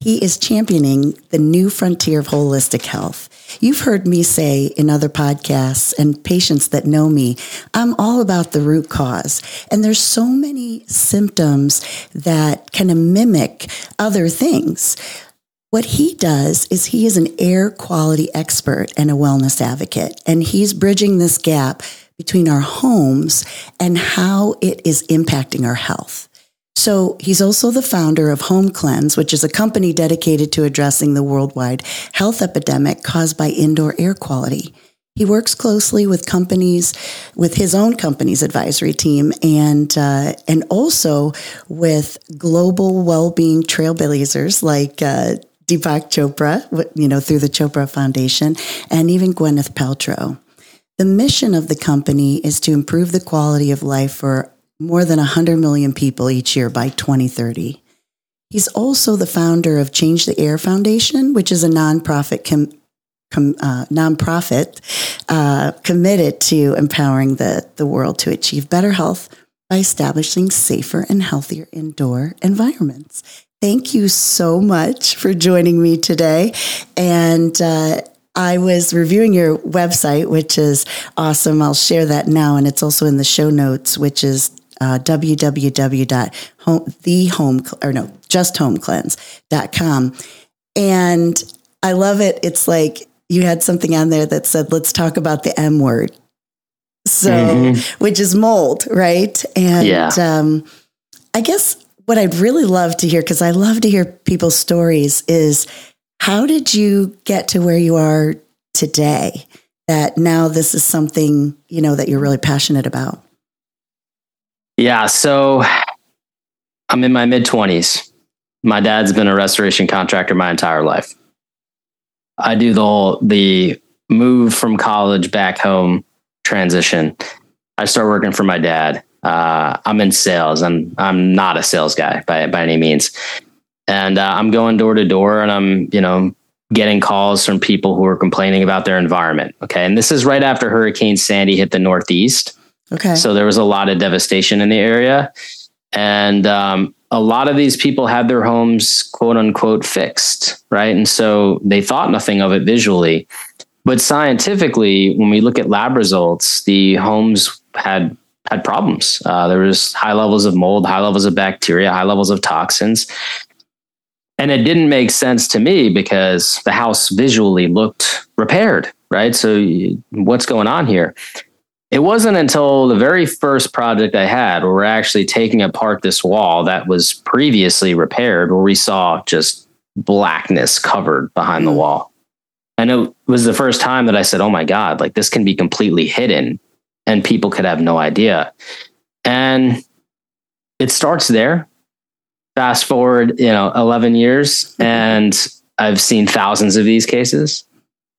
He is championing the new frontier of holistic health. You've heard me say in other podcasts and patients that know me, I'm all about the root cause. And there's so many symptoms that can mimic other things. What he does is he is an air quality expert and a wellness advocate, and he's bridging this gap between our homes and how it is impacting our health. So he's also the founder of Home Cleanse, which is a company dedicated to addressing the worldwide health epidemic caused by indoor air quality. He works closely with companies, with his own company's advisory team, and uh, and also with global well-being trailblazers like uh, Deepak Chopra, you know, through the Chopra Foundation, and even Gwyneth Paltrow. The mission of the company is to improve the quality of life for more than 100 million people each year by 2030. He's also the founder of Change the Air Foundation, which is a nonprofit com, com, uh, nonprofit uh, committed to empowering the, the world to achieve better health by establishing safer and healthier indoor environments. Thank you so much for joining me today. And uh, I was reviewing your website, which is awesome. I'll share that now. And it's also in the show notes, which is uh, www.thehome or no, justhomecleanse.com. And I love it. It's like you had something on there that said, let's talk about the M word. So, mm-hmm. which is mold, right? And yeah. um, I guess what I'd really love to hear, because I love to hear people's stories, is how did you get to where you are today? That now this is something, you know, that you're really passionate about? Yeah. So I'm in my mid 20s. My dad's been a restoration contractor my entire life. I do the whole, the move from college back home transition. I start working for my dad. Uh, I'm in sales and I'm not a sales guy by, by any means. And uh, I'm going door to door and I'm, you know, getting calls from people who are complaining about their environment. Okay. And this is right after Hurricane Sandy hit the Northeast. Okay. So there was a lot of devastation in the area. And um, a lot of these people had their homes, quote unquote, fixed, right? And so they thought nothing of it visually. But scientifically, when we look at lab results, the homes had had problems. Uh, there was high levels of mold, high levels of bacteria, high levels of toxins. And it didn't make sense to me because the house visually looked repaired, right? So what's going on here? It wasn't until the very first project I had where we're actually taking apart this wall that was previously repaired, where we saw just blackness covered behind the hmm. wall. And it was the first time that I said, Oh my God, like this can be completely hidden and people could have no idea. And it starts there. Fast forward, you know, 11 years, mm-hmm. and I've seen thousands of these cases.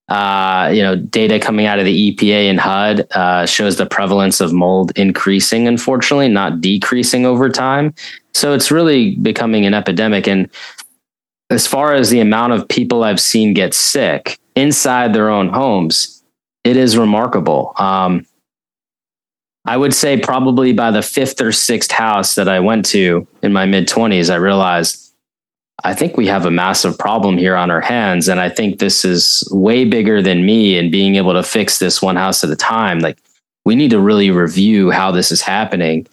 Uh, you know, data coming out of the EPA and HUD uh, shows the prevalence of mold increasing, unfortunately, not decreasing over time. So it's really becoming an epidemic. And as far as the amount of people I've seen get sick inside their own homes, it is remarkable. Um, I would say probably by the fifth or sixth house that I went to in my mid 20s, I realized I think we have a massive problem here on our hands. And I think this is way bigger than me and being able to fix this one house at a time. Like, we need to really review how this is happening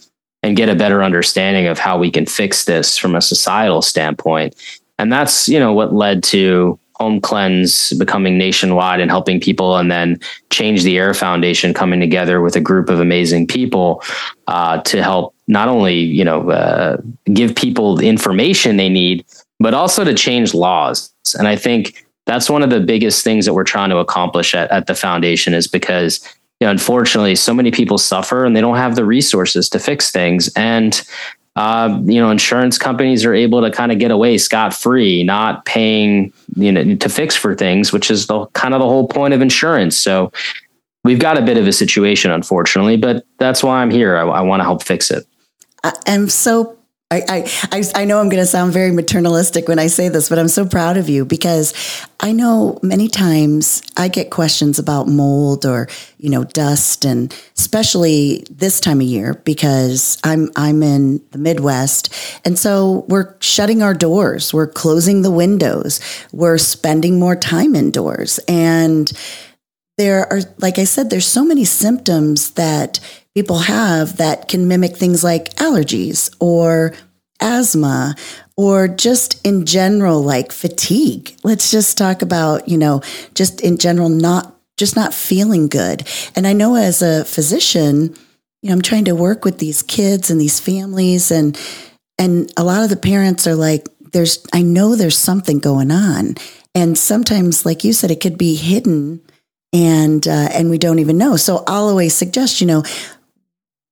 and get a better understanding of how we can fix this from a societal standpoint. And that's, you know, what led to Home Cleanse becoming nationwide and helping people, and then Change the Air Foundation coming together with a group of amazing people uh, to help not only, you know, uh, give people the information they need, but also to change laws. And I think that's one of the biggest things that we're trying to accomplish at, at the foundation is because you know, unfortunately so many people suffer and they don't have the resources to fix things. And uh, you know, insurance companies are able to kind of get away scot free, not paying, you know, to fix for things, which is the kind of the whole point of insurance. So we've got a bit of a situation, unfortunately, but that's why I'm here. I, I want to help fix it. I'm so I, I, I know I'm going to sound very maternalistic when I say this, but I'm so proud of you because I know many times I get questions about mold or, you know, dust and especially this time of year because I'm, I'm in the Midwest. And so we're shutting our doors. We're closing the windows. We're spending more time indoors. And there are, like I said, there's so many symptoms that people have that can mimic things like allergies or asthma or just in general like fatigue. Let's just talk about you know just in general not just not feeling good. And i know as a physician you know i'm trying to work with these kids and these families and and a lot of the parents are like there's i know there's something going on. And sometimes like you said it could be hidden and uh, and we don't even know. So i'll always suggest you know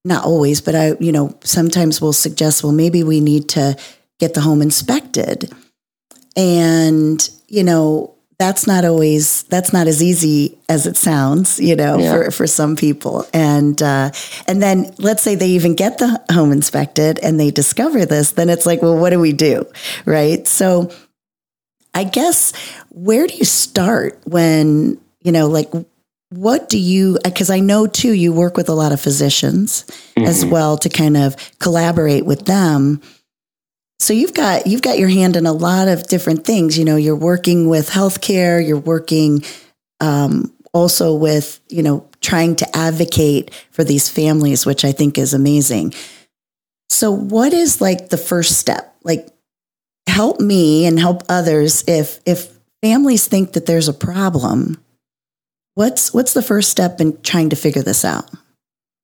not always, but I, you know, sometimes we'll suggest, well, maybe we need to get the home inspected. And, you know, that's not always that's not as easy as it sounds, you know, yeah. for, for some people. And uh, and then let's say they even get the home inspected and they discover this, then it's like, well, what do we do? Right. So I guess where do you start when, you know, like what do you because i know too you work with a lot of physicians mm-hmm. as well to kind of collaborate with them. So you've got you've got your hand in a lot of different things. You know you're working with healthcare you're working um, also with you know trying to advocate for these families which i think is amazing. So what is like the first step? Like help me and help others if if families think that there's a problem What's what's the first step in trying to figure this out?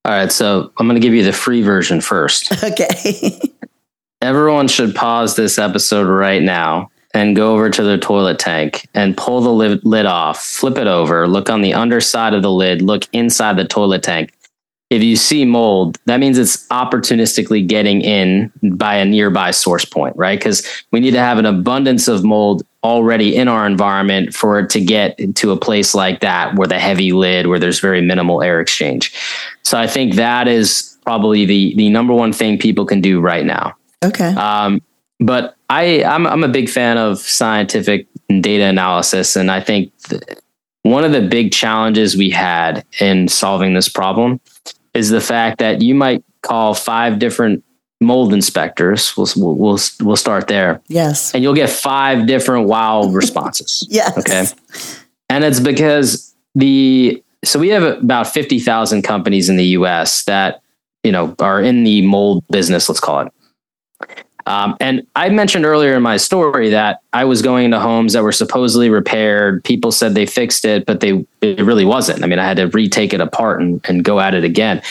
All right, so I'm going to give you the free version first. Okay. Everyone should pause this episode right now and go over to the toilet tank and pull the lid, lid off, flip it over, look on the underside of the lid, look inside the toilet tank. If you see mold, that means it's opportunistically getting in by a nearby source point, right? Because we need to have an abundance of mold already in our environment for it to get to a place like that where the heavy lid where there's very minimal air exchange. So i think that is probably the the number one thing people can do right now. Okay. Um, but i I'm, I'm a big fan of scientific data analysis and i think one of the big challenges we had in solving this problem is the fact that you might call five different mold inspectors. We'll, we'll, we'll start there. Yes. And you'll get five different wow responses. yes. Okay. And it's because the, so we have about 50,000 companies in the US that, you know, are in the mold business, let's call it. Um, and I mentioned earlier in my story that I was going into homes that were supposedly repaired. People said they fixed it, but they it really wasn't. I mean, I had to retake it apart and, and go at it again.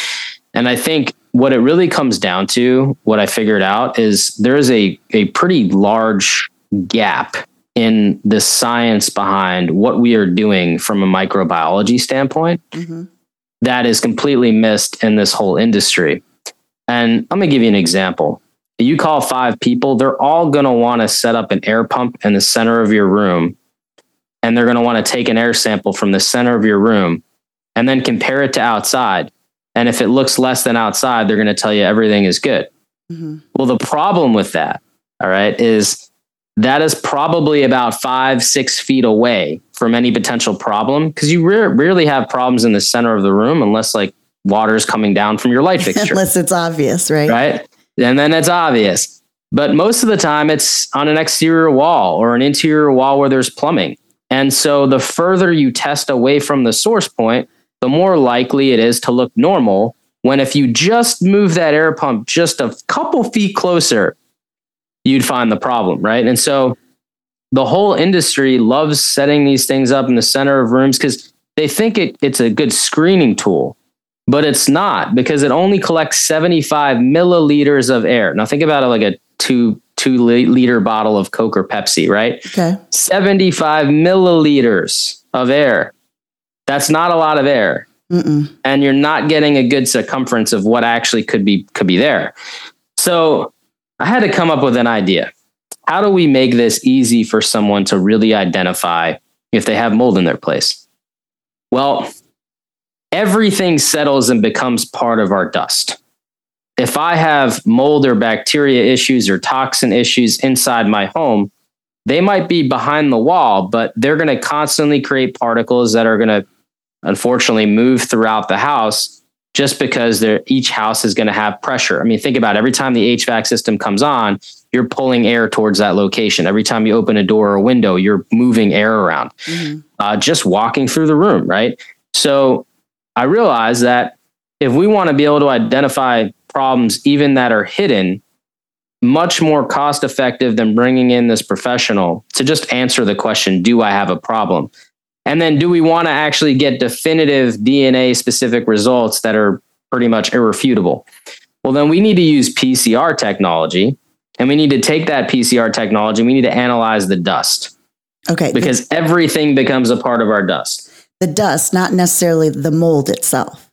And I think what it really comes down to, what I figured out is there is a, a pretty large gap in the science behind what we are doing from a microbiology standpoint mm-hmm. that is completely missed in this whole industry. And I'm going to give you an example. You call five people, they're all going to want to set up an air pump in the center of your room. And they're going to want to take an air sample from the center of your room and then compare it to outside and if it looks less than outside, they're going to tell you everything is good. Mm-hmm. Well, the problem with that, all right, is that is probably about five, six feet away from any potential problem because you re- rarely have problems in the center of the room unless like water is coming down from your light fixture. unless it's obvious, right? Right. And then it's obvious. But most of the time, it's on an exterior wall or an interior wall where there's plumbing. And so the further you test away from the source point, the more likely it is to look normal. When if you just move that air pump just a couple feet closer, you'd find the problem, right? And so the whole industry loves setting these things up in the center of rooms because they think it, it's a good screening tool, but it's not because it only collects 75 milliliters of air. Now think about it like a two two liter bottle of Coke or Pepsi, right? Okay. 75 milliliters of air. That's not a lot of air. Mm-mm. And you're not getting a good circumference of what actually could be could be there. So I had to come up with an idea. How do we make this easy for someone to really identify if they have mold in their place? Well, everything settles and becomes part of our dust. If I have mold or bacteria issues or toxin issues inside my home, they might be behind the wall, but they're going to constantly create particles that are going to unfortunately move throughout the house just because each house is going to have pressure. I mean, think about it. every time the HVAC system comes on, you're pulling air towards that location. Every time you open a door or a window, you're moving air around, mm-hmm. uh, just walking through the room, right? So I realized that if we want to be able to identify problems, even that are hidden, much more cost effective than bringing in this professional to just answer the question Do I have a problem? And then do we want to actually get definitive DNA specific results that are pretty much irrefutable? Well, then we need to use PCR technology and we need to take that PCR technology, we need to analyze the dust. Okay. Because everything becomes a part of our dust. The dust, not necessarily the mold itself.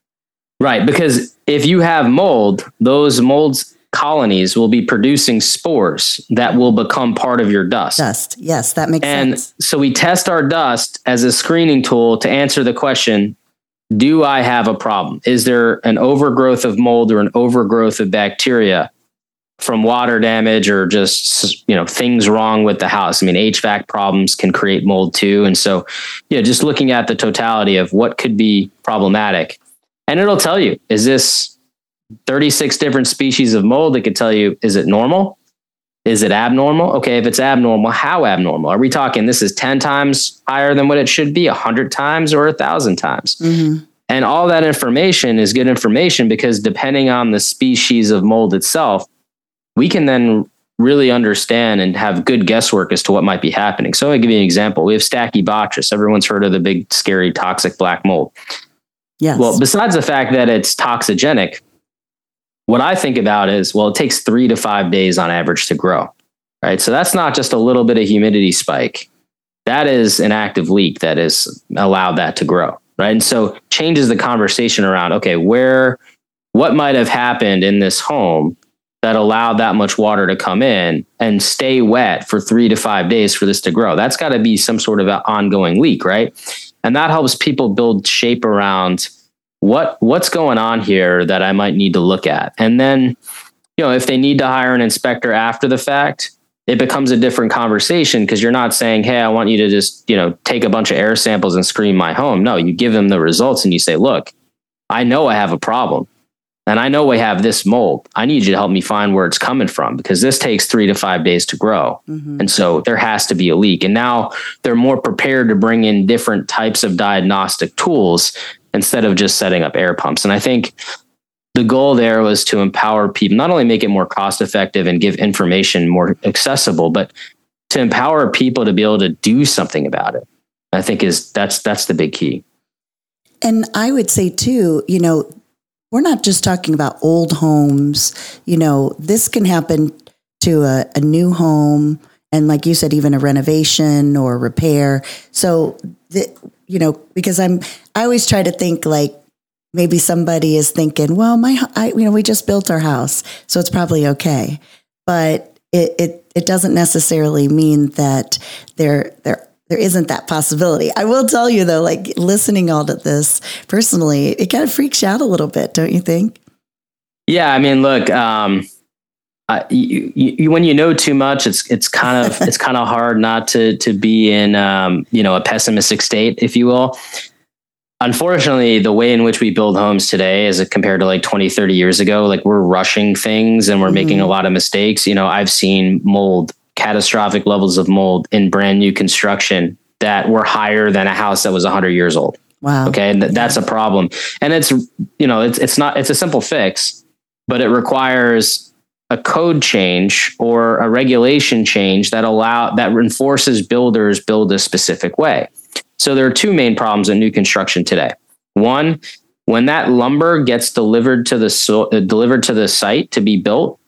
Right. Because if you have mold, those molds colonies will be producing spores that will become part of your dust. Dust. Yes, that makes and sense. And so we test our dust as a screening tool to answer the question Do I have a problem? Is there an overgrowth of mold or an overgrowth of bacteria from water damage or just you know things wrong with the house? I mean, HVAC problems can create mold too. And so, yeah, just looking at the totality of what could be problematic. And it'll tell you, is this 36 different species of mold that could tell you is it normal? Is it abnormal? Okay, if it's abnormal, how abnormal? Are we talking this is 10 times higher than what it should be, 100 times or 1,000 times? Mm-hmm. And all that information is good information because depending on the species of mold itself, we can then really understand and have good guesswork as to what might be happening. So I'll give you an example. We have Stachybotrys. Everyone's heard of the big, scary, toxic black mold. Yes. Well, besides the fact that it's toxigenic, what I think about is, well, it takes three to five days on average to grow, right? So that's not just a little bit of humidity spike. That is an active leak that has allowed that to grow, right? And so changes the conversation around, okay, where, what might have happened in this home that allowed that much water to come in and stay wet for three to five days for this to grow? That's got to be some sort of an ongoing leak, right? And that helps people build shape around what what's going on here that I might need to look at. And then, you know, if they need to hire an inspector after the fact, it becomes a different conversation because you're not saying, "Hey, I want you to just, you know, take a bunch of air samples and screen my home." No, you give them the results and you say, "Look, I know I have a problem. And I know we have this mold. I need you to help me find where it's coming from because this takes three to five days to grow. Mm-hmm. And so there has to be a leak. And now they're more prepared to bring in different types of diagnostic tools instead of just setting up air pumps. And I think the goal there was to empower people, not only make it more cost effective and give information more accessible, but to empower people to be able to do something about it. I think is that's that's the big key. And I would say too, you know, we're not just talking about old homes. You know, this can happen to a, a new home and like you said even a renovation or repair so the, you know, because I'm, I always try to think like maybe somebody is thinking, well, my, I, you know, we just built our house, so it's probably okay. But it, it, it doesn't necessarily mean that there, there, there isn't that possibility. I will tell you though, like listening all to this personally, it kind of freaks you out a little bit, don't you think? Yeah, I mean, look, um, uh, you, you, when you know too much, it's it's kind of it's kind of hard not to to be in um, you know a pessimistic state, if you will. Unfortunately, the way in which we build homes today, as compared to like 20, 30 years ago, like we're rushing things and we're mm-hmm. making a lot of mistakes. You know, I've seen mold, catastrophic levels of mold in brand new construction that were higher than a house that was 100 years old. Wow. Okay, th- that's a problem, and it's you know it's it's not it's a simple fix, but it requires a code change or a regulation change that allow that enforces builders build a specific way. So there are two main problems in new construction today. One, when that lumber gets delivered to the so, uh, delivered to the site to be built,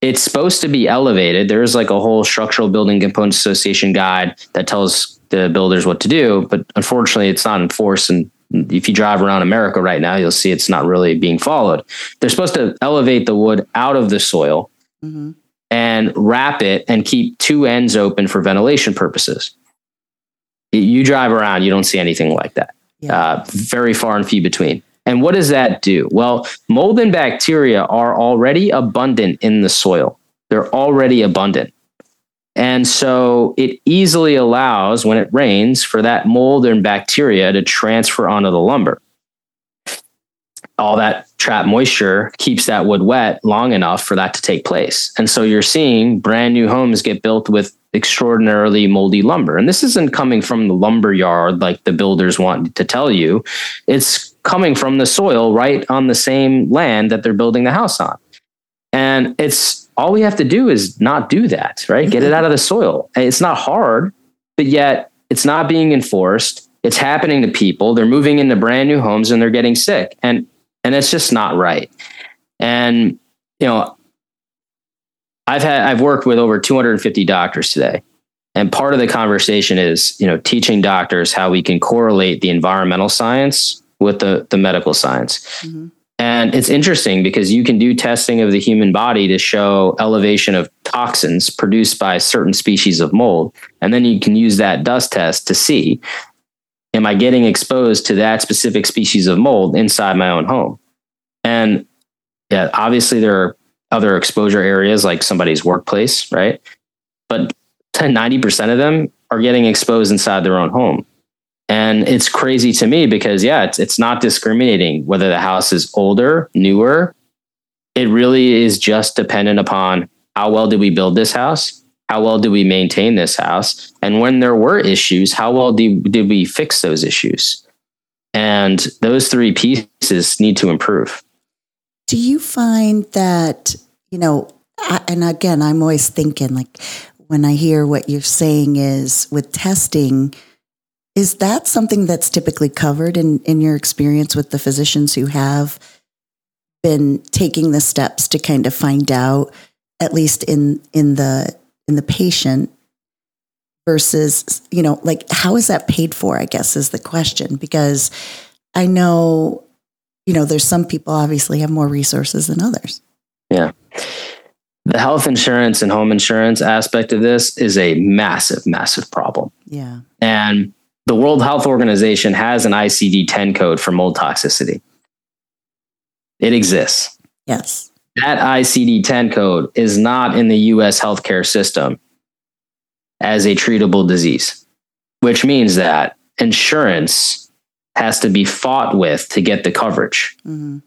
it's supposed to be elevated. There's like a whole structural building components association guide that tells the builders what to do, but unfortunately, it's not enforced if you drive around America right now, you'll see it's not really being followed. They're supposed to elevate the wood out of the soil. Mm-hmm. and wrap it and keep two ends open for ventilation purposes. You drive around, you don't see anything like that. Yeah. Uh, very far and few between. And what does that do? Well, mold and bacteria are already abundant in the soil. They're already abundant. And so it easily allows, when it rains, for that mold and bacteria to transfer onto the lumber. All that trapped moisture keeps that wood wet long enough for that to take place. And so you're seeing brand new homes get built with extraordinarily moldy lumber. And this isn't coming from the lumber yard like the builders want to tell you. It's coming from the soil right on the same land that they're building the house on. And it's all we have to do is not do that, right? Get it out of the soil. It's not hard, but yet it's not being enforced. It's happening to people. They're moving into brand new homes and they're getting sick. And and it's just not right. And you know, I've had I've worked with over 250 doctors today. And part of the conversation is, you know, teaching doctors how we can correlate the environmental science with the, the medical science. Mm-hmm. And it's interesting because you can do testing of the human body to show elevation of toxins produced by certain species of mold. And then you can use that dust test to see am I getting exposed to that specific species of mold inside my own home? And yeah, obviously there are other exposure areas like somebody's workplace, right? But 10, 90% of them are getting exposed inside their own home. And it's crazy to me because, yeah, it's, it's not discriminating whether the house is older, newer. It really is just dependent upon how well did we build this house? How well do we maintain this house? And when there were issues, how well did, did we fix those issues? And those three pieces need to improve. Do you find that, you know, I, and again, I'm always thinking like when I hear what you're saying is with testing, is that something that's typically covered in, in your experience with the physicians who have been taking the steps to kind of find out, at least in in the in the patient versus, you know, like how is that paid for, I guess is the question. Because I know, you know, there's some people obviously have more resources than others. Yeah. The health insurance and home insurance aspect of this is a massive, massive problem. Yeah. And the World Health Organization has an ICD 10 code for mold toxicity. It exists. Yes. That ICD 10 code is not in the US healthcare system as a treatable disease, which means that insurance has to be fought with to get the coverage. Mm-hmm.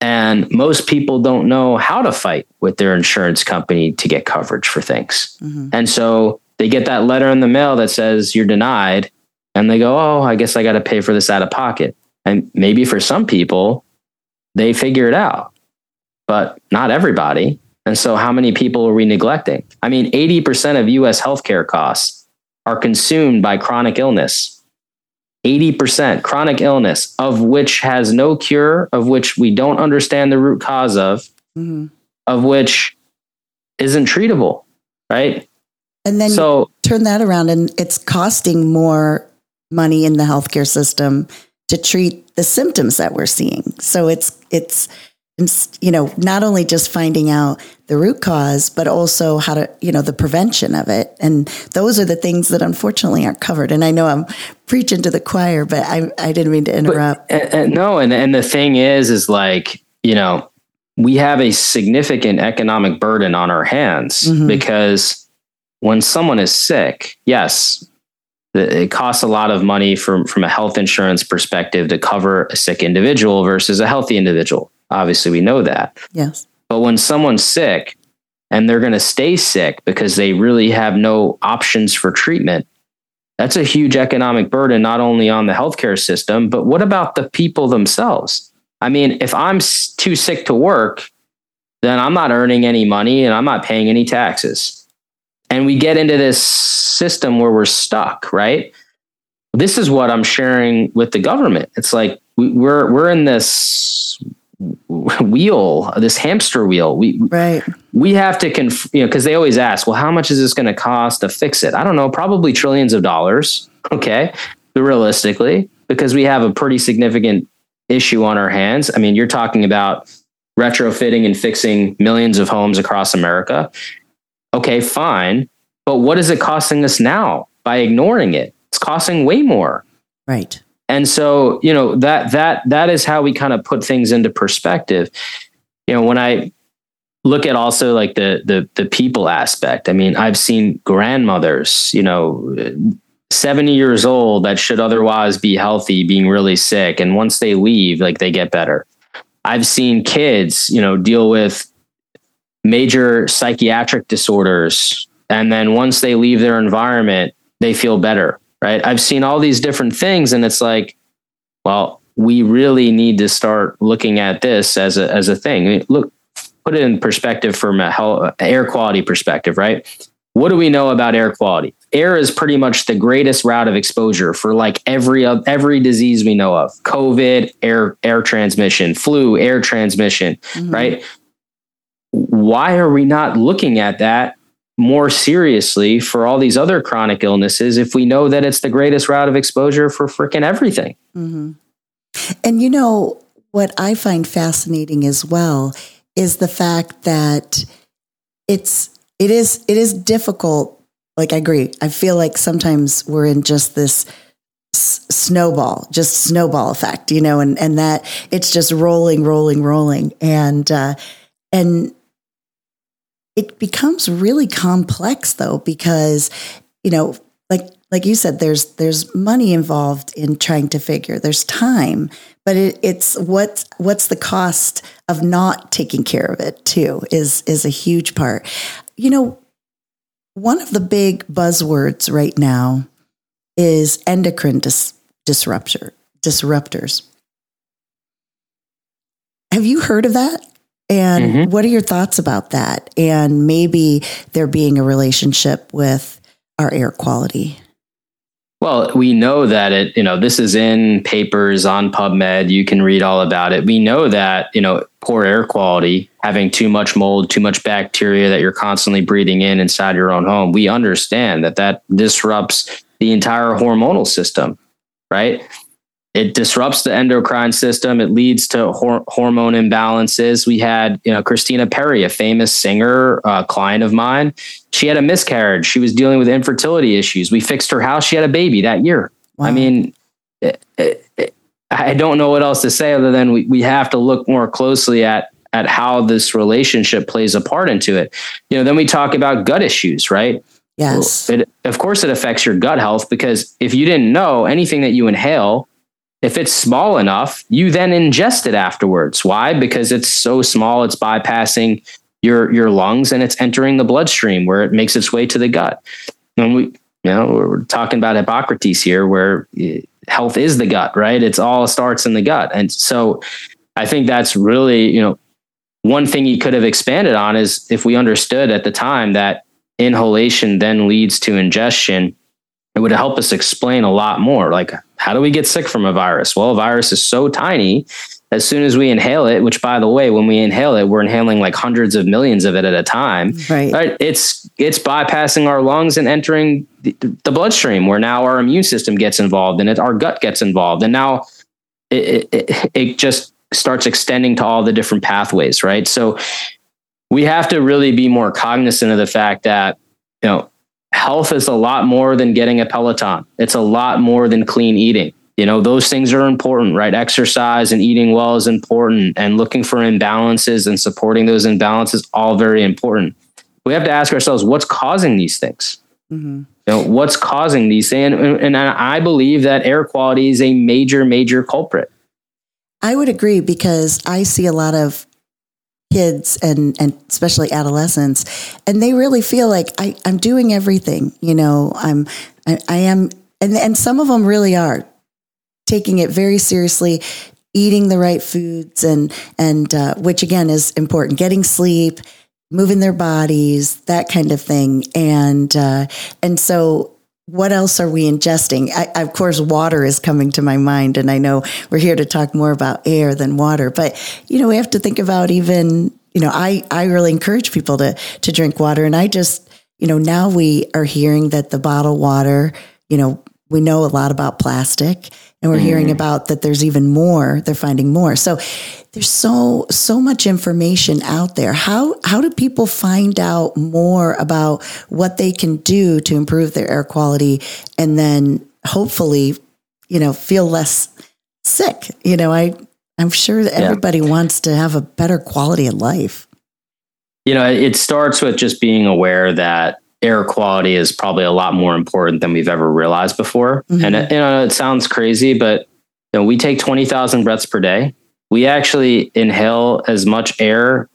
And most people don't know how to fight with their insurance company to get coverage for things. Mm-hmm. And so they get that letter in the mail that says you're denied and they go, oh, I guess I got to pay for this out of pocket. And maybe for some people, they figure it out, but not everybody. And so, how many people are we neglecting? I mean, 80% of US healthcare costs are consumed by chronic illness. 80% chronic illness, of which has no cure, of which we don't understand the root cause of, mm-hmm. of which isn't treatable, right? And then so, turn that around, and it's costing more money in the healthcare system to treat the symptoms that we're seeing. So it's it's you know not only just finding out the root cause but also how to you know the prevention of it and those are the things that unfortunately aren't covered and i know i'm preaching to the choir but i, I didn't mean to interrupt but, uh, uh, no and, and the thing is is like you know we have a significant economic burden on our hands mm-hmm. because when someone is sick yes it costs a lot of money from from a health insurance perspective to cover a sick individual versus a healthy individual. Obviously, we know that. Yes. But when someone's sick and they're going to stay sick because they really have no options for treatment, that's a huge economic burden not only on the healthcare system, but what about the people themselves? I mean, if I'm too sick to work, then I'm not earning any money and I'm not paying any taxes and we get into this system where we're stuck, right? This is what I'm sharing with the government. It's like we, we're we're in this wheel, this hamster wheel. We right. We have to conf- you know because they always ask, well, how much is this going to cost to fix it? I don't know, probably trillions of dollars. Okay, realistically, because we have a pretty significant issue on our hands. I mean, you're talking about retrofitting and fixing millions of homes across America Okay, fine. But what is it costing us now by ignoring it? It's costing way more. Right. And so, you know, that that that is how we kind of put things into perspective. You know, when I look at also like the the the people aspect. I mean, I've seen grandmothers, you know, 70 years old that should otherwise be healthy being really sick and once they leave like they get better. I've seen kids, you know, deal with major psychiatric disorders and then once they leave their environment, they feel better, right? I've seen all these different things and it's like well, we really need to start looking at this as a as a thing. I mean, look, put it in perspective from a health, air quality perspective, right? What do we know about air quality? Air is pretty much the greatest route of exposure for like every every disease we know of. COVID, air air transmission, flu, air transmission, mm-hmm. right? Why are we not looking at that more seriously for all these other chronic illnesses if we know that it's the greatest route of exposure for freaking everything? Mm-hmm. And you know what I find fascinating as well is the fact that it's it is it is difficult. Like I agree. I feel like sometimes we're in just this s- snowball, just snowball effect, you know, and and that it's just rolling, rolling, rolling, and uh, and it becomes really complex though because you know like like you said there's there's money involved in trying to figure there's time but it, it's what what's the cost of not taking care of it too is is a huge part. You know, one of the big buzzwords right now is endocrine dis- disruptor disruptors. Have you heard of that? And mm-hmm. what are your thoughts about that? And maybe there being a relationship with our air quality. Well, we know that it, you know, this is in papers on PubMed. You can read all about it. We know that, you know, poor air quality, having too much mold, too much bacteria that you're constantly breathing in inside your own home, we understand that that disrupts the entire hormonal system, right? It disrupts the endocrine system. It leads to hor- hormone imbalances. We had, you know, Christina Perri, a famous singer, uh, client of mine. She had a miscarriage. She was dealing with infertility issues. We fixed her house. She had a baby that year. Wow. I mean, it, it, it, I don't know what else to say other than we, we have to look more closely at at how this relationship plays a part into it. You know, then we talk about gut issues, right? Yes. It, of course, it affects your gut health because if you didn't know anything that you inhale if it's small enough, you then ingest it afterwards. Why? Because it's so small, it's bypassing your your lungs and it's entering the bloodstream where it makes its way to the gut. And we, you know, we're talking about Hippocrates here, where eh, health is the gut, right? It's all starts in the gut, and so I think that's really, you know, one thing he could have expanded on is if we understood at the time that inhalation then leads to ingestion it would help us explain a lot more. Like, how do we get sick from a virus? Well, a virus is so tiny. As soon as we inhale it, which by the way, when we inhale it, we're inhaling like hundreds of millions of it at a time. Right. right? It's it's bypassing our lungs and entering the, the bloodstream, where now our immune system gets involved and it, our gut gets involved, and now it, it, it just starts extending to all the different pathways. Right. So we have to really be more cognizant of the fact that you know health is a lot more than getting a Peloton. It's a lot more than clean eating. You know, those things are important, right? Exercise and eating well is important, and looking for imbalances and supporting those imbalances all very important. We have to ask ourselves, what's causing these things? Mm-hmm. You know, what's causing these things? And, and I believe that air quality is a major, major culprit. I would agree because I see a lot of kids and, and especially adolescents and they really feel like I, i'm doing everything you know i'm i, I am and, and some of them really are taking it very seriously eating the right foods and and uh, which again is important getting sleep moving their bodies that kind of thing. And uh, and so what else are we ingesting? I, of course, water is coming to my mind, and I know we're here to talk more about air than water. But you know, we have to think about even. You know, I I really encourage people to to drink water, and I just you know now we are hearing that the bottled water, you know, we know a lot about plastic and we're mm. hearing about that there's even more they're finding more. So there's so so much information out there. How how do people find out more about what they can do to improve their air quality and then hopefully you know feel less sick? You know i i'm sure that everybody wants to have a better quality of life. You know it starts with just being aware that air quality is probably a lot more important than we've ever realized before. Mm-hmm. And you know, it sounds crazy, but you know, we take 20,000 breaths per day. We actually inhale as much air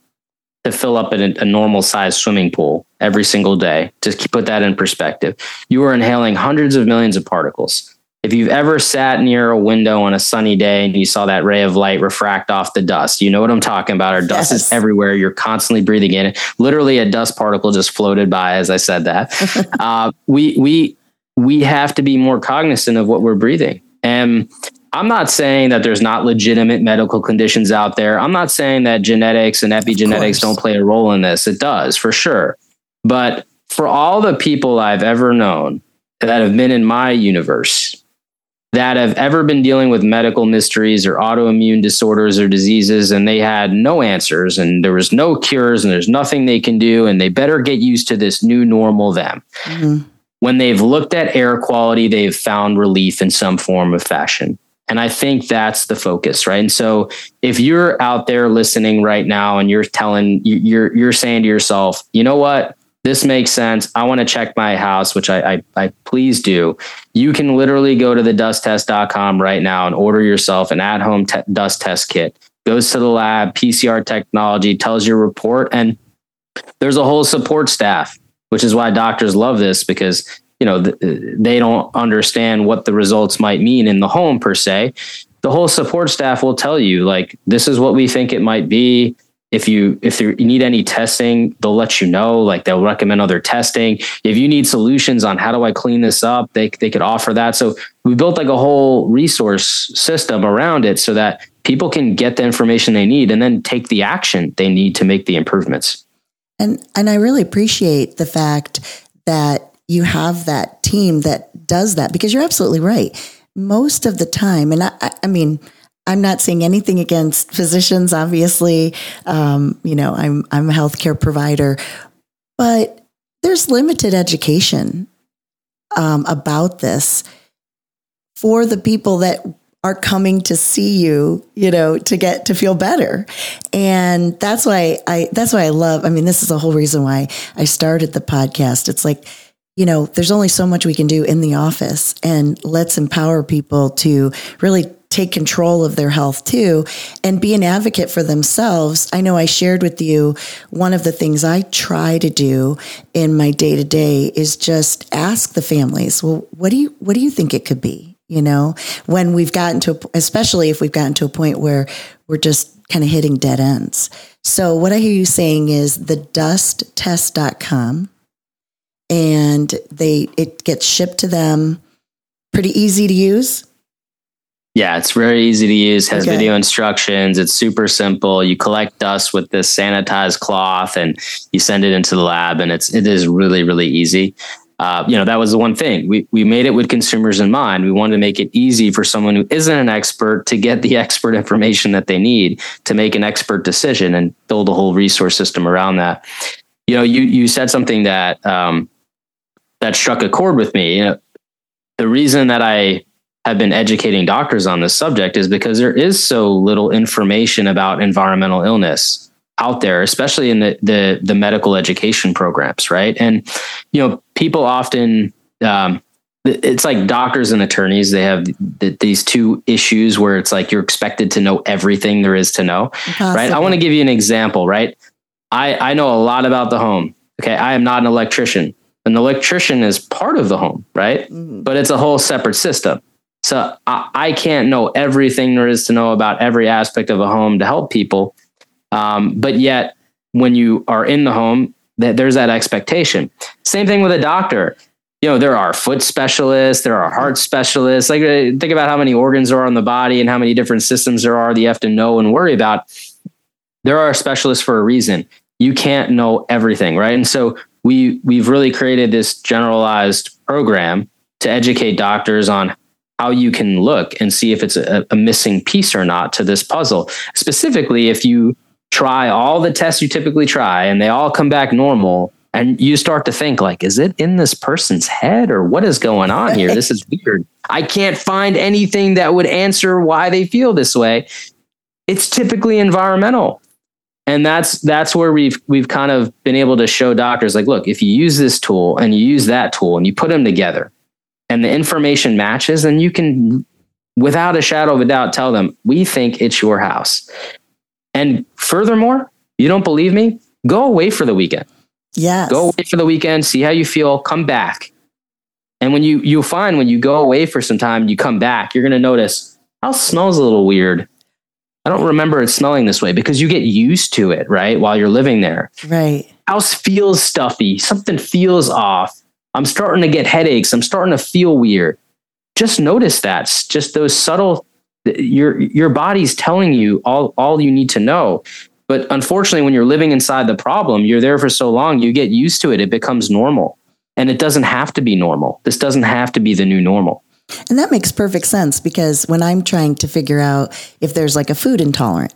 to fill up a, a normal size swimming pool every single day. Just put that in perspective. You are inhaling hundreds of millions of particles if you've ever sat near a window on a sunny day and you saw that ray of light refract off the dust, you know what I'm talking about. Our dust yes. is everywhere. You're constantly breathing in it. Literally, a dust particle just floated by as I said that. uh, we we we have to be more cognizant of what we're breathing. And I'm not saying that there's not legitimate medical conditions out there. I'm not saying that genetics and epigenetics don't play a role in this. It does for sure. But for all the people I've ever known that have been in my universe, that have ever been dealing with medical mysteries or autoimmune disorders or diseases and they had no answers and there was no cures and there's nothing they can do and they better get used to this new normal them mm-hmm. when they've looked at air quality they've found relief in some form of fashion. And i think that's the focus right? And so if you're out there listening right now and you're telling you're you're saying to yourself you know what this makes sense. I want to check my house, which I, I, I, please do. You can literally go to the dusttest.com right now and order yourself an at home te- dust test kit. Goes to the lab, PCR technology, tells your report, and there's a whole support staff, which is why doctors love this because you know th- they don't understand what the results might mean in the home per se. The whole support staff will tell you like this is what we think it might be if you if you need any testing they'll let you know like they'll recommend other testing. If you need solutions on how do i clean this up they, they could offer that. So we built like a whole resource system around it so that people can get the information they need and then take the action they need to make the improvements. And and i really appreciate the fact that you have that team that does that because you're absolutely right. Most of the time and i i mean I'm not saying anything against physicians. Obviously, um, you know, I'm I'm a healthcare provider, but there's limited education um, about this for the people that are coming to see you, you know, to get to feel better. And that's why I that's why I love, I mean, this is the whole reason why I started the podcast. It's like, you know, there's only so much we can do in the office and let's empower people to really take control of their health too and be an advocate for themselves. I know I shared with you one of the things I try to do in my day to day is just ask the families, well, what do you, what do you think it could be? You know, when we've gotten to, especially if we've gotten to a point where we're just kind of hitting dead ends. So what I hear you saying is the dusttest.com and they, it gets shipped to them pretty easy to use yeah, it's very easy to use, has okay. video instructions. It's super simple. You collect dust with this sanitized cloth and you send it into the lab and it's it is really, really easy. Uh, you know, that was the one thing. We we made it with consumers in mind. We wanted to make it easy for someone who isn't an expert to get the expert information that they need to make an expert decision and build a whole resource system around that. You know, you you said something that um, that struck a chord with me. You know, the reason that I have been educating doctors on this subject is because there is so little information about environmental illness out there, especially in the the, the medical education programs, right? And you know, people often um, it's like doctors and attorneys they have th- these two issues where it's like you're expected to know everything there is to know right? I want to give you an example right? I i know a lot about the home okay? I am not an electrician an electrician is part of the home right? Mm-hmm. but it's a whole separate system so I, I, can't know everything there is to know about every aspect of a home to help people. Um, but yet, when you are in the home, there's that expectation. Same thing with a doctor. You know, there are foot specialists, there are heart specialists. Like, uh, think about how many organs are on the body and how many different systems there are that you have to know and worry about. There are specialists for a reason. You can't know everything, right? And so we we've really created this generalized program to educate doctors on how you can look and see if it's a, a missing piece or not to this puzzle. Specifically, if you try all the tests you typically try and they all come back normal, and you start to think like is it in this person's head or what is going on here? This is weird. I can't find anything that would answer why they feel this way. It's typically environmental. And that's that's where we've we've kind of been able to show doctors like look if you use this tool and you use that tool and you put them together and the information matches then you can without a shadow of a doubt tell them we think it's your house and furthermore you don't believe me go away for the weekend Yes. Go away for the weekend, see how you feel, come back. And when you you'll find when you go away for some time, you come back, you're gonna notice house smells a little weird. I don't remember it smelling this way because you get used to it, right? While you're living there. Right. House feels stuffy, something feels off. I'm starting to get headaches. I'm starting to feel weird. Just notice that. Just those subtle your your body's telling you all all you need to know. But unfortunately, when you're living inside the problem, you're there for so long, you get used to it. It becomes normal. And it doesn't have to be normal. This doesn't have to be the new normal. And that makes perfect sense because when I'm trying to figure out if there's like a food intolerance,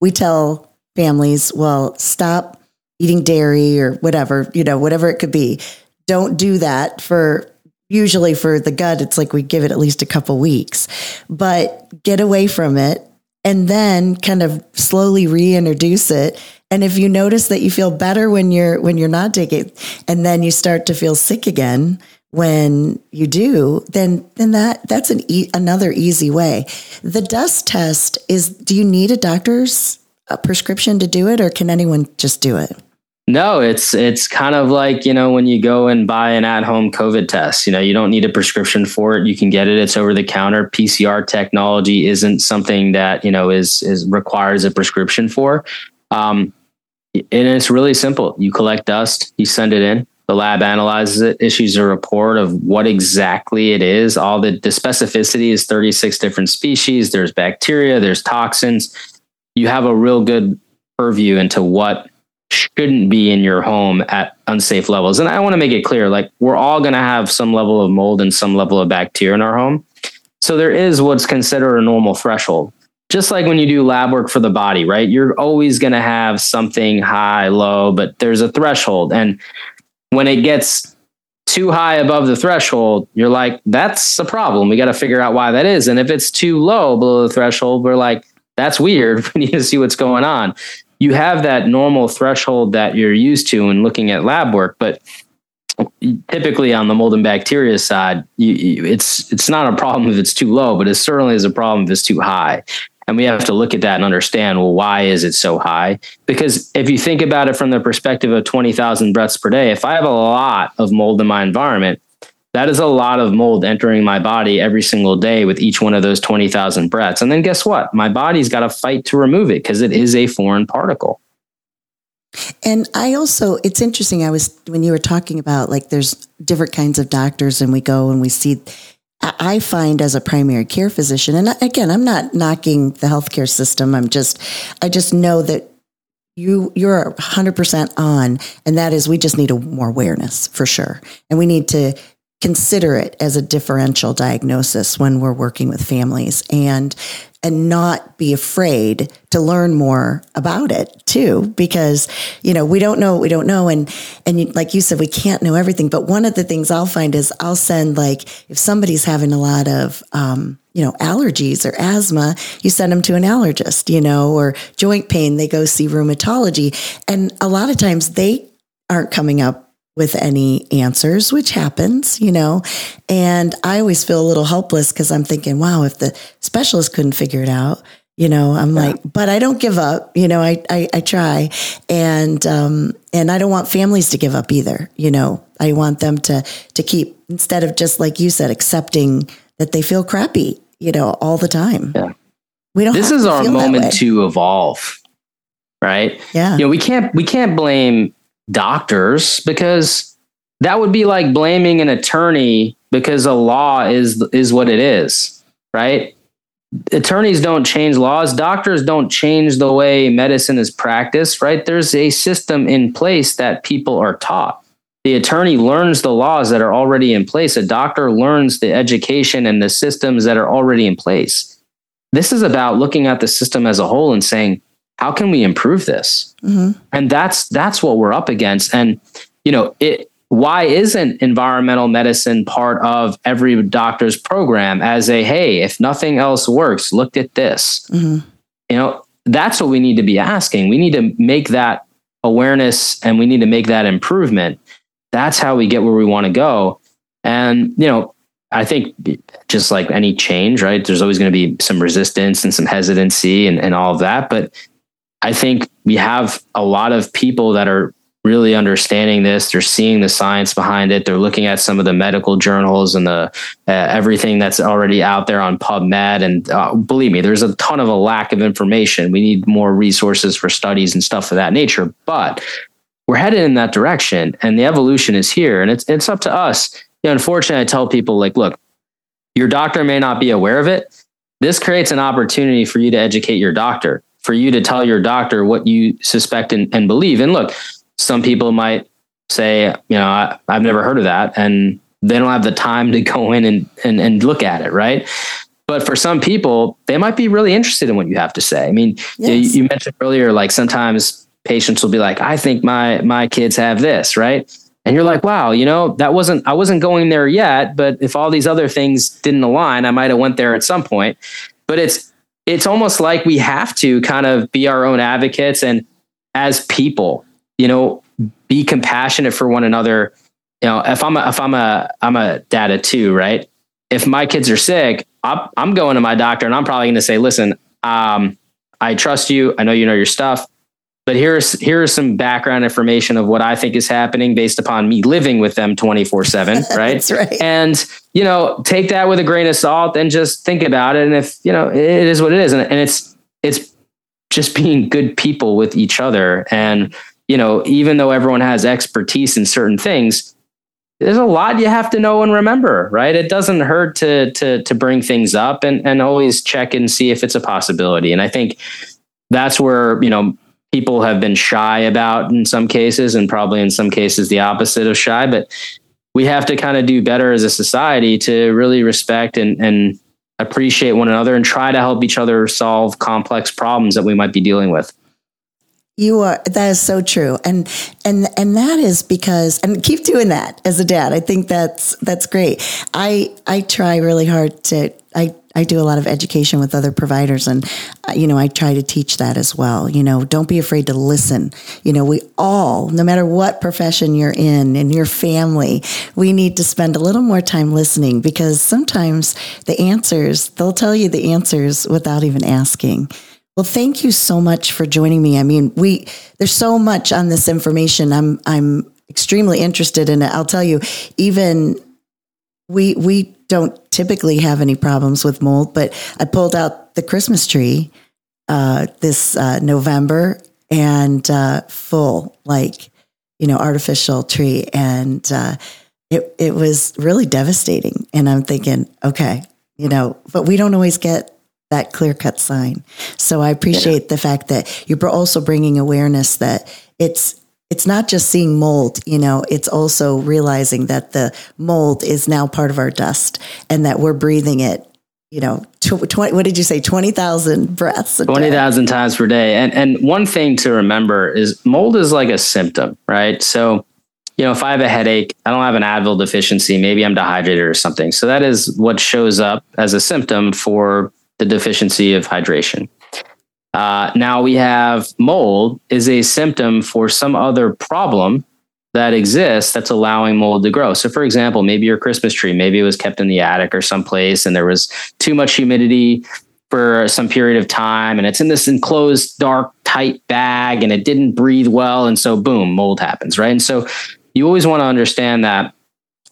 we tell families, well, stop eating dairy or whatever, you know, whatever it could be. Don't do that for usually for the gut. It's like we give it at least a couple weeks, but get away from it and then kind of slowly reintroduce it and if you notice that you feel better when you're when you're not taking and then you start to feel sick again when you do then then that that's an e- another easy way the dust test is do you need a doctor's uh, prescription to do it or can anyone just do it no, it's it's kind of like, you know, when you go and buy an at-home COVID test, you know, you don't need a prescription for it. You can get it. It's over the counter. PCR technology isn't something that, you know, is is requires a prescription for. Um, and it's really simple. You collect dust, you send it in, the lab analyzes it, issues a report of what exactly it is. All the, the specificity is 36 different species. There's bacteria, there's toxins. You have a real good purview into what shouldn't be in your home at unsafe levels. And I want to make it clear like we're all going to have some level of mold and some level of bacteria in our home. So there is what's considered a normal threshold. Just like when you do lab work for the body, right? You're always going to have something high, low, but there's a threshold. And when it gets too high above the threshold, you're like, that's a problem. We got to figure out why that is. And if it's too low below the threshold, we're like, that's weird. We need to see what's going on you have that normal threshold that you're used to when looking at lab work, but typically on the mold and bacteria side, you, you, it's it's not a problem if it's too low, but it certainly is a problem if it's too high. And we have to look at that and understand, well, why is it so high? Because if you think about it from the perspective of 20,000 breaths per day, if I have a lot of mold in my environment, that is a lot of mold entering my body every single day with each one of those 20,000 breaths. And then guess what? My body's got to fight to remove it because it is a foreign particle. And I also, it's interesting. I was, when you were talking about like there's different kinds of doctors and we go and we see, I find as a primary care physician, and again, I'm not knocking the healthcare system. I'm just, I just know that you you're 100% on and that is we just need a more awareness for sure and we need to consider it as a differential diagnosis when we're working with families and and not be afraid to learn more about it too because you know we don't know what we don't know. And and like you said we can't know everything. But one of the things i'll find is i'll send like if somebody's having a lot of um, you know allergies or asthma you send them to an allergist you know or joint pain they go see rheumatology. And a lot of times they aren't coming up with any answers, which happens, you know. And I always feel a little helpless because I'm thinking, wow, if the specialist couldn't figure it out, you know, I'm yeah. like, but I don't give up, you know, I, I, I try. And, um, and I don't want families to give up either. You know, I want them to, to keep, instead of just like you said, accepting that they feel crappy, you know, all the time. Yeah. We don't, this is our moment to evolve. Right. Yeah. You know, we can't, we can't blame doctors because that would be like blaming an attorney because a law is is what it is, right? Attorneys don't change laws, doctors don't change the way medicine is practiced, right? There's a system in place that people are taught. the attorney learns the laws that are already in place. A doctor learns the education and the systems that are already in place. This is about looking at the system as a whole and saying, how can we improve this? Mm-hmm. And that's that's what we're up against. And you know, it why isn't environmental medicine part of every doctor's program as a hey, if nothing else works, look at this. Mm-hmm. You know, that's what we need to be asking. We need to make that awareness and we need to make that improvement. That's how we get where we want to go. And, you know, I think just like any change, right? There's always going to be some resistance and some hesitancy and, and all of that. But I think we have a lot of people that are really understanding this. They're seeing the science behind it. They're looking at some of the medical journals and the uh, everything that's already out there on PubMed. And uh, believe me, there's a ton of a lack of information. We need more resources for studies and stuff of that nature. But we're headed in that direction, and the evolution is here. And it's it's up to us. You know, unfortunately, I tell people like, look, your doctor may not be aware of it. This creates an opportunity for you to educate your doctor, for you to tell your doctor what you suspect and, and believe. And look, some people might say, you know, I, have never heard of that. And they don't have the time to go in and, and, and look at it. Right. But for some people, they might be really interested in what you have to say. I mean, yes. you, you mentioned earlier, like sometimes patients will be like, I think my, my kids have this, right? And you're like, wow, you know, that wasn't, I wasn't going there yet, but if all these other things didn't align, I might've went there at some point, but it's, it's almost like we have to kind of be our own advocates and as people, you know, be compassionate for one another. You know, if I'm a, if I'm a, I'm a dad of two, right? If my kids are sick, I'm, going to my doctor and I'm probably going to say, listen, um, I trust you. I know you know your stuff, but here's here's some background information of what I think is happening based upon me living with them 24 seven, right? That's right. And you know, take that with a grain of salt and just think about it. And if you know, it is what it is, and, and it's it's just being good people with each other and you know, even though everyone has expertise in certain things, there's a lot you have to know and remember, right? It doesn't hurt to to to bring things up and and always check and see if it's a possibility. And I think that's where, you know, people have been shy about in some cases and probably in some cases the opposite of shy, but we have to kind of do better as a society to really respect and and appreciate one another and try to help each other solve complex problems that we might be dealing with. You are that is so true. And and and that is because and keep doing that as a dad. I think that's that's great. I I try really hard to I I do a lot of education with other providers and uh, you know I try to teach that as well. You know, don't be afraid to listen. You know, we all no matter what profession you're in in your family, we need to spend a little more time listening because sometimes the answers, they'll tell you the answers without even asking. Well, thank you so much for joining me. I mean, we there's so much on this information. I'm I'm extremely interested in it. I'll tell you, even we we don't typically have any problems with mold, but I pulled out the Christmas tree uh, this uh, November and uh, full, like you know, artificial tree, and uh, it it was really devastating. And I'm thinking, okay, you know, but we don't always get that clear cut sign. So I appreciate yeah. the fact that you're also bringing awareness that it's it's not just seeing mold, you know, it's also realizing that the mold is now part of our dust and that we're breathing it, you know, tw- 20, what did you say? 20,000 breaths 20,000 times per day. And, and one thing to remember is mold is like a symptom, right? So, you know, if I have a headache, I don't have an Advil deficiency, maybe I'm dehydrated or something. So that is what shows up as a symptom for the deficiency of hydration. Uh, now we have mold is a symptom for some other problem that exists that's allowing mold to grow. So, for example, maybe your Christmas tree, maybe it was kept in the attic or someplace, and there was too much humidity for some period of time, and it's in this enclosed, dark, tight bag, and it didn't breathe well, and so boom, mold happens, right? And so, you always want to understand that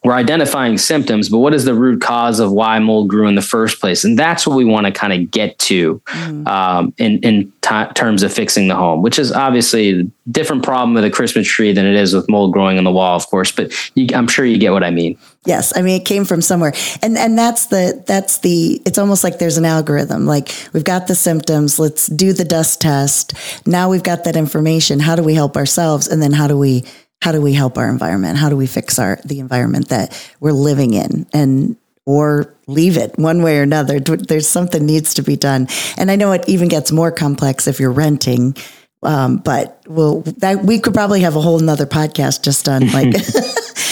we're identifying symptoms, but what is the root cause of why mold grew in the first place? And that's what we want to kind of get to mm. um, in in t- terms of fixing the home, which is obviously a different problem with a Christmas tree than it is with mold growing on the wall, of course. But you, I'm sure you get what I mean. Yes, I mean it came from somewhere, and and that's the that's the. It's almost like there's an algorithm. Like we've got the symptoms. Let's do the dust test. Now we've got that information. How do we help ourselves? And then how do we how do we help our environment? How do we fix our the environment that we're living in and or leave it one way or another. There's something needs to be done. And I know it even gets more complex if you're renting. Um, but we'll, that, we could probably have a whole nother podcast just on like,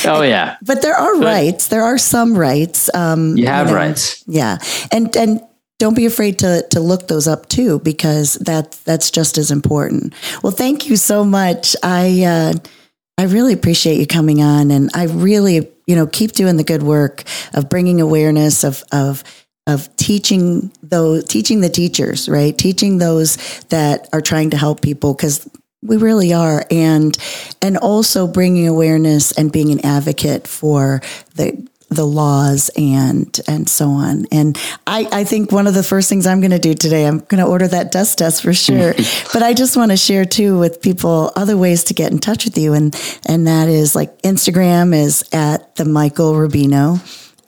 oh yeah, but there are rights. There are some rights. Um, you have you know, rights. Yeah. And, and don't be afraid to to look those up too because that that's just as important. Well, thank you so much. I uh, I really appreciate you coming on, and I really you know keep doing the good work of bringing awareness of of of teaching those teaching the teachers right? Teaching those that are trying to help people because we really are and and also bringing awareness and being an advocate for the the laws and and so on. And I, I think one of the first things I'm going to do today, I'm going to order that dust test for sure. but I just want to share too with people other ways to get in touch with you, and and that is like Instagram is at the Michael Rubino,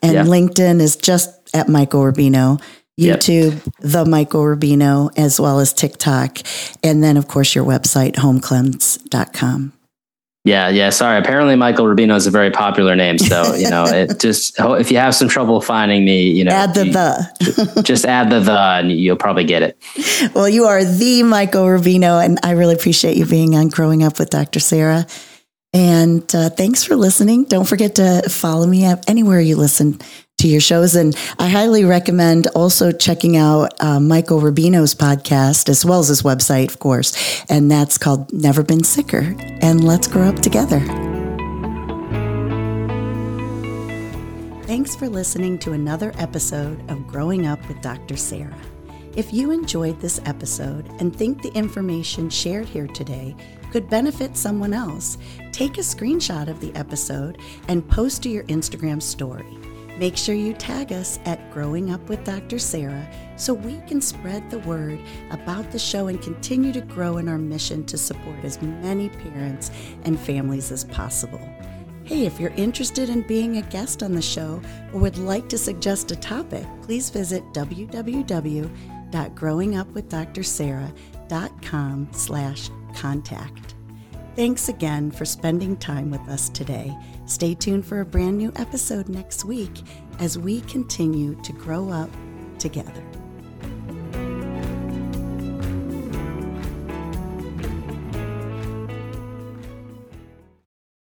and yeah. LinkedIn is just at Michael Rubino. YouTube, yep. the Michael Rubino, as well as TikTok. And then, of course, your website, homecleanse.com. Yeah, yeah. Sorry. Apparently, Michael Rubino is a very popular name. So you know, it just if you have some trouble finding me, you know, add the the. just add the the, and you'll probably get it. Well, you are the Michael Rubino, and I really appreciate you being on Growing Up with Dr. Sarah. And uh, thanks for listening. Don't forget to follow me up anywhere you listen to your shows. And I highly recommend also checking out uh, Michael Rubino's podcast as well as his website, of course. And that's called Never Been Sicker. And let's grow up together. Thanks for listening to another episode of Growing Up with Dr. Sarah. If you enjoyed this episode and think the information shared here today could benefit someone else, take a screenshot of the episode and post to your Instagram story. Make sure you tag us at Growing Up with Dr. Sarah so we can spread the word about the show and continue to grow in our mission to support as many parents and families as possible. Hey, if you're interested in being a guest on the show or would like to suggest a topic, please visit www.growingupwithdrsarah.com slash contact. Thanks again for spending time with us today. Stay tuned for a brand new episode next week as we continue to grow up together.